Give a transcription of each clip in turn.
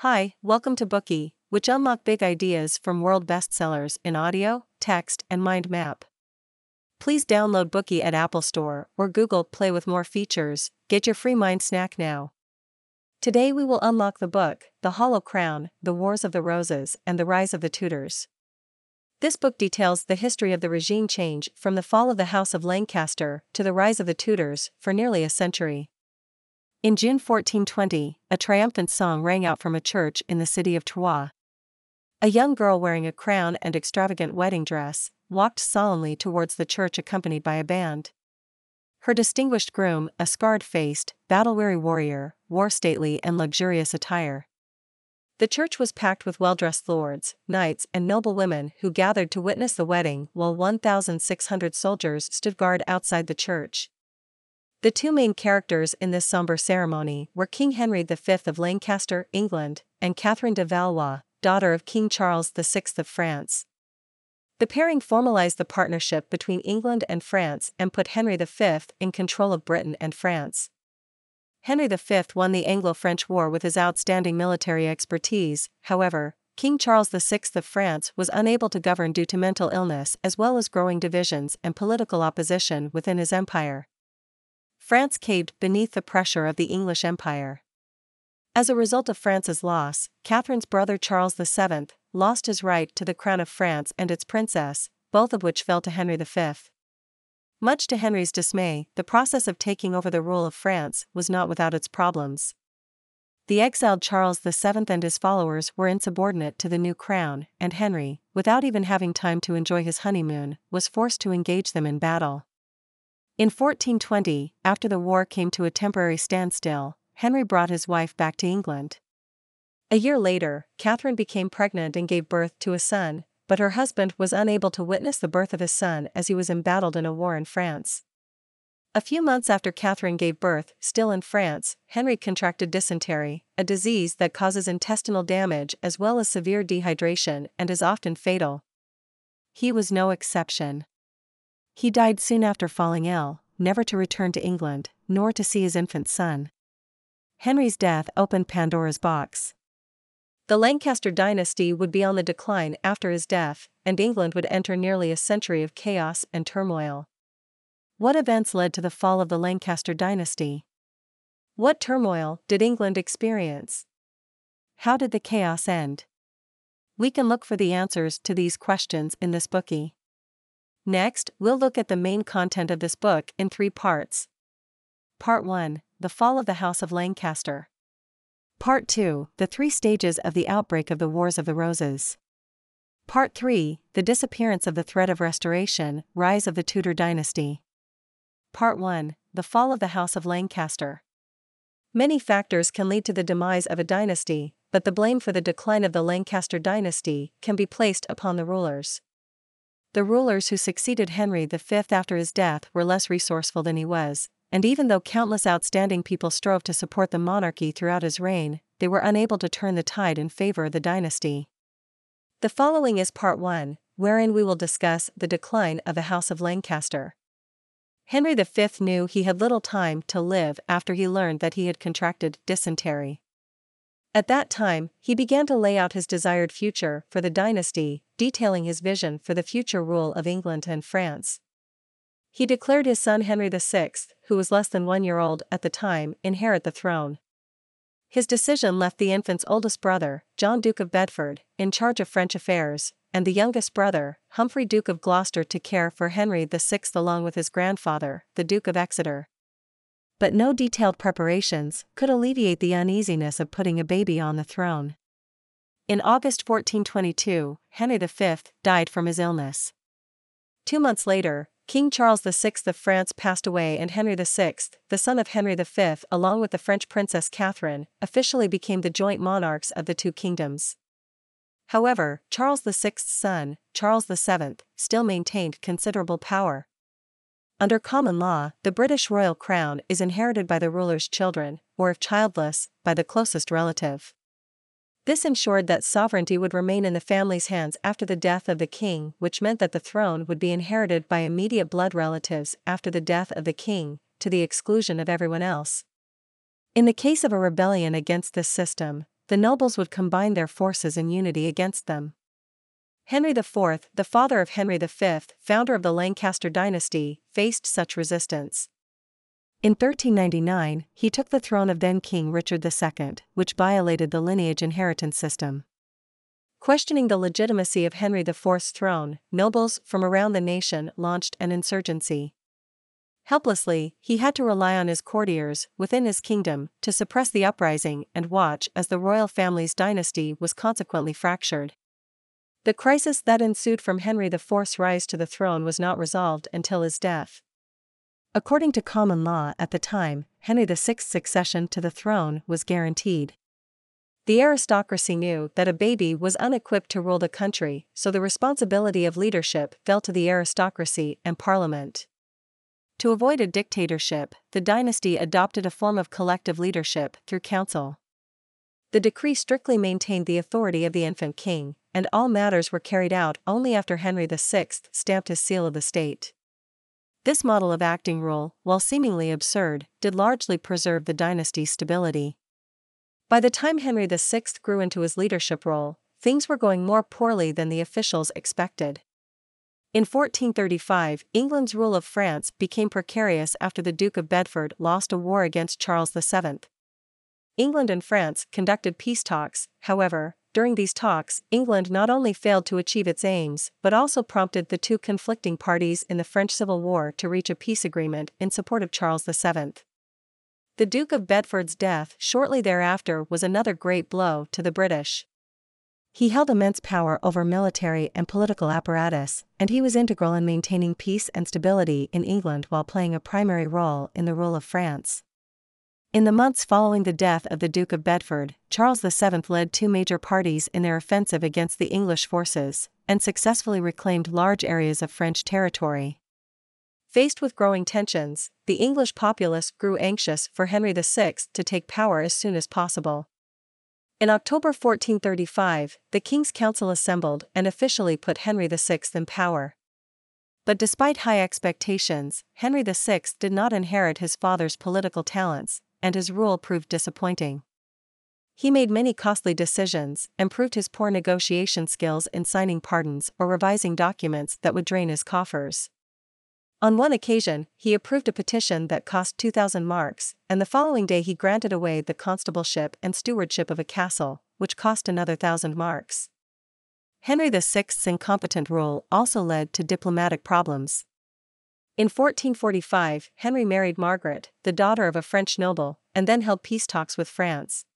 Hi, welcome to Bookey, which unlock big ideas from world bestsellers in audio, text, and mind map. Please download Bookey at Apple Store or Google Play with more features. Get your free mind snack now. Today we will unlock the book, The Hollow Crown, The Wars of the Roses, and the Rise of the Tudors. This book details the history of the regime change from the fall of the House of Lancaster to the rise of the Tudors for nearly a century. In June 1420, a triumphant song rang out from a church in the city of Troyes. A young girl wearing a crown and extravagant wedding dress walked solemnly towards the church accompanied by a band. Her distinguished groom, a scarred faced, battle weary warrior, wore stately and luxurious attire. The church was packed with well dressed lords, knights, and noble women who gathered to witness the wedding while 1,600 soldiers stood guard outside the church. The two main characters in this somber ceremony were King Henry V of Lancaster, England, and Catherine de Valois, daughter of King Charles VI of France. The pairing formalized the partnership between England and France and put Henry V in control of Britain and France. Henry V won the Anglo French War with his outstanding military expertise, however, King Charles VI of France was unable to govern due to mental illness as well as growing divisions and political opposition within his empire. France caved beneath the pressure of the English Empire. As a result of France's loss, Catherine's brother Charles VII lost his right to the crown of France and its princess, both of which fell to Henry V. Much to Henry's dismay, the process of taking over the rule of France was not without its problems. The exiled Charles VII and his followers were insubordinate to the new crown, and Henry, without even having time to enjoy his honeymoon, was forced to engage them in battle. In 1420, after the war came to a temporary standstill, Henry brought his wife back to England. A year later, Catherine became pregnant and gave birth to a son, but her husband was unable to witness the birth of his son as he was embattled in a war in France. A few months after Catherine gave birth, still in France, Henry contracted dysentery, a disease that causes intestinal damage as well as severe dehydration and is often fatal. He was no exception. He died soon after falling ill, never to return to England, nor to see his infant son. Henry's death opened Pandora's box. The Lancaster dynasty would be on the decline after his death, and England would enter nearly a century of chaos and turmoil. What events led to the fall of the Lancaster dynasty? What turmoil did England experience? How did the chaos end? We can look for the answers to these questions in this Bookey. Next, we'll look at the main content of this book in three parts. Part 1 The Fall of the House of Lancaster. Part 2 The Three Stages of the Outbreak of the Wars of the Roses. Part 3 The Disappearance of the Threat of Restoration, Rise of the Tudor Dynasty. Part 1 The Fall of the House of Lancaster. Many factors can lead to the demise of a dynasty, but the blame for the decline of the Lancaster dynasty can be placed upon the rulers. The rulers who succeeded Henry V after his death were less resourceful than he was, and even though countless outstanding people strove to support the monarchy throughout his reign, they were unable to turn the tide in favor of the dynasty. The following is part 1, wherein we will discuss the decline of the House of Lancaster. Henry V knew he had little time to live after he learned that he had contracted dysentery. At that time, he began to lay out his desired future for the dynasty, detailing his vision for the future rule of England and France. He declared his son Henry VI, who was less than one year old at the time, inherit the throne. His decision left the infant's oldest brother, John Duke of Bedford, in charge of French affairs, and the youngest brother, Humphrey Duke of Gloucester, to care for Henry VI along with his grandfather, the Duke of Exeter but no detailed preparations could alleviate the uneasiness of putting a baby on the throne. In August 1422, Henry V died from his illness. Two months later, King Charles VI of France passed away, and Henry VI, the son of Henry V, along with the French Princess Catherine, officially became the joint monarchs of the two kingdoms. However, Charles VI's son, Charles VII, still maintained considerable power. Under common law, the British royal crown is inherited by the ruler's children, or if childless, by the closest relative. This ensured that sovereignty would remain in the family's hands after the death of the king, which meant that the throne would be inherited by immediate blood relatives after the death of the king, to the exclusion of everyone else. In the case of a rebellion against this system, the nobles would combine their forces in unity against them. Henry IV, the father of Henry V, founder of the Lancaster dynasty, faced such resistance. In 1399, he took the throne of then King Richard II, which violated the lineage inheritance system. Questioning the legitimacy of Henry IV's throne, nobles from around the nation launched an insurgency. Helplessly, he had to rely on his courtiers within his kingdom to suppress the uprising and watch as the royal family's dynasty was consequently fractured. The crisis that ensued from Henry IV's rise to the throne was not resolved until his death. According to common law at the time, Henry VI's succession to the throne was guaranteed. The aristocracy knew that a baby was unequipped to rule the country, so the responsibility of leadership fell to the aristocracy and parliament. To avoid a dictatorship, the dynasty adopted a form of collective leadership through council. The decree strictly maintained the authority of the infant king, and all matters were carried out only after Henry VI stamped his seal of the state. This model of acting rule, while seemingly absurd, did largely preserve the dynasty's stability. By the time Henry VI grew into his leadership role, things were going more poorly than the officials expected. In 1435, England's rule of France became precarious after the Duke of Bedford lost a war against Charles VII. England and France conducted peace talks, however, during these talks, England not only failed to achieve its aims, but also prompted the two conflicting parties in the French Civil War to reach a peace agreement in support of Charles VII. The Duke of Bedford's death shortly thereafter was another great blow to the British. He held immense power over military and political apparatus, and he was integral in maintaining peace and stability in England while playing a primary role in the rule of France. In the months following the death of the Duke of Bedford, Charles VII led two major parties in their offensive against the English forces, and successfully reclaimed large areas of French territory. Faced with growing tensions, the English populace grew anxious for Henry VI to take power as soon as possible. In October 1435, the King's Council assembled and officially put Henry VI in power. But despite high expectations, Henry VI did not inherit his father's political talents, and his rule proved disappointing. He made many costly decisions and proved his poor negotiation skills in signing pardons or revising documents that would drain his coffers. On one occasion, he approved a petition that cost 2,000 marks, and the following day he granted away the constableship and stewardship of a castle, which cost another thousand marks. Henry VI's incompetent rule also led to diplomatic problems. In 1445, Henry married Margaret, the daughter of a French noble, and then held peace talks with France.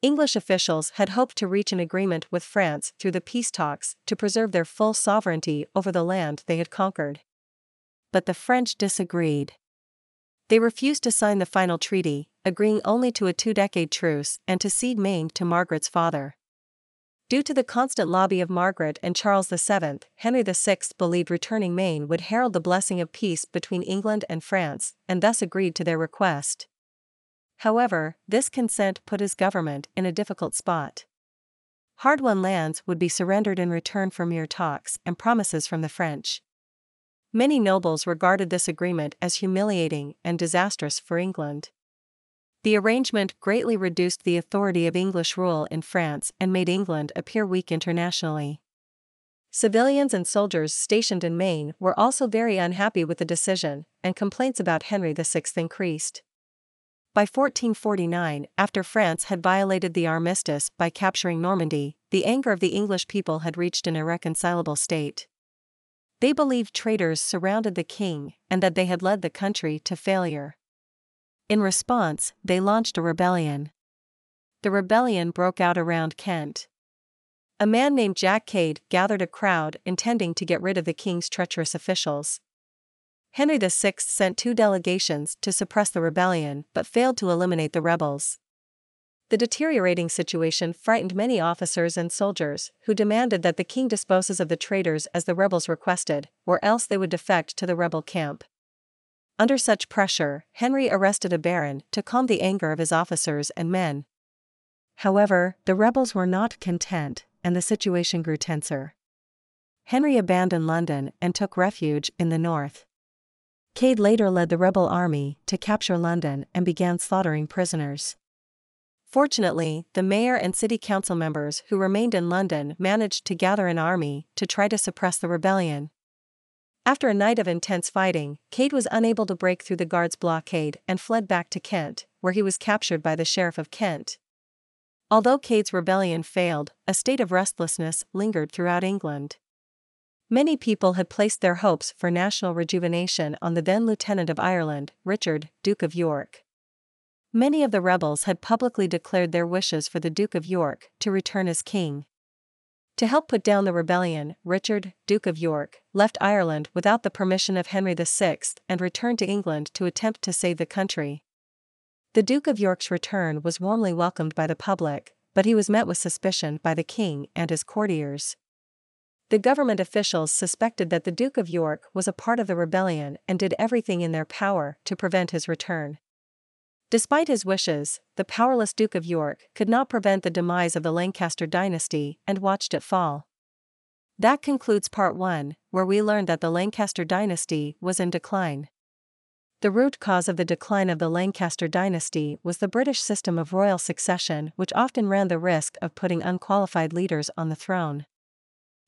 English officials had hoped to reach an agreement with France through the peace talks to preserve their full sovereignty over the land they had conquered. But the French disagreed. They refused to sign the final treaty, agreeing only to a two decade truce and to cede Maine to Margaret's father. Due to the constant lobby of Margaret and Charles VII, Henry VI believed returning Maine would herald the blessing of peace between England and France, and thus agreed to their request. However, this consent put his government in a difficult spot. Hard won lands would be surrendered in return for mere talks and promises from the French. Many nobles regarded this agreement as humiliating and disastrous for England. The arrangement greatly reduced the authority of English rule in France and made England appear weak internationally. Civilians and soldiers stationed in Maine were also very unhappy with the decision, and complaints about Henry VI increased. By 1449, after France had violated the armistice by capturing Normandy, the anger of the English people had reached an irreconcilable state. They believed traitors surrounded the king and that they had led the country to failure. In response, they launched a rebellion. The rebellion broke out around Kent. A man named Jack Cade gathered a crowd intending to get rid of the king's treacherous officials. Henry VI sent two delegations to suppress the rebellion but failed to eliminate the rebels. The deteriorating situation frightened many officers and soldiers, who demanded that the king disposes of the traitors as the rebels requested, or else they would defect to the rebel camp. Under such pressure, Henry arrested a baron to calm the anger of his officers and men. However, the rebels were not content, and the situation grew tenser. Henry abandoned London and took refuge in the north. Cade later led the rebel army to capture London and began slaughtering prisoners. Fortunately, the mayor and city council members who remained in London managed to gather an army to try to suppress the rebellion. After a night of intense fighting, Cade was unable to break through the guards' blockade and fled back to Kent, where he was captured by the Sheriff of Kent. Although Cade's rebellion failed, a state of restlessness lingered throughout England. Many people had placed their hopes for national rejuvenation on the then Lieutenant of Ireland, Richard, Duke of York. Many of the rebels had publicly declared their wishes for the Duke of York to return as king. To help put down the rebellion, Richard, Duke of York, left Ireland without the permission of Henry VI and returned to England to attempt to save the country. The Duke of York's return was warmly welcomed by the public, but he was met with suspicion by the king and his courtiers. The government officials suspected that the Duke of York was a part of the rebellion and did everything in their power to prevent his return. Despite his wishes, the powerless Duke of York could not prevent the demise of the Lancaster dynasty and watched it fall. That concludes part 1, where we learned that the Lancaster dynasty was in decline. The root cause of the decline of the Lancaster dynasty was the British system of royal succession, which often ran the risk of putting unqualified leaders on the throne.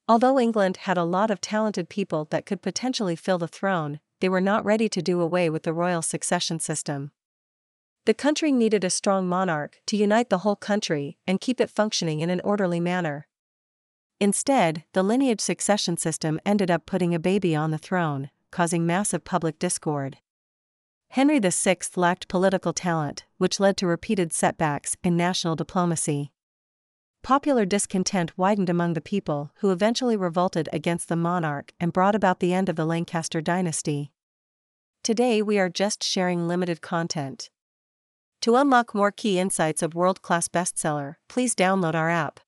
Although England had a lot of talented people that could potentially fill the throne, they were not ready to do away with the royal succession system. The country needed a strong monarch to unite the whole country and keep it functioning in an orderly manner. Instead, the lineage succession system ended up putting a baby on the throne, causing massive public discord. Henry VI lacked political talent, which led to repeated setbacks in national diplomacy. Popular discontent widened among the people who eventually revolted against the monarch and brought about the end of the Lancaster dynasty. Today we are just sharing limited content. To unlock more key insights of world class bestseller, please download our app.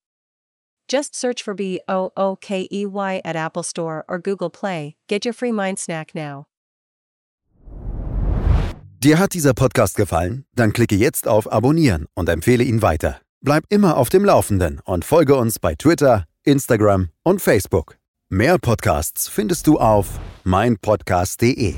Just search for B O O K E Y at Apple Store or Google Play. Get your free mind snack now. Dir hat dieser Podcast gefallen? Dann klicke jetzt auf Abonnieren und empfehle ihn weiter. Bleib immer auf dem Laufenden und folge uns bei Twitter, Instagram und Facebook. Mehr Podcasts findest du auf meinpodcast.de.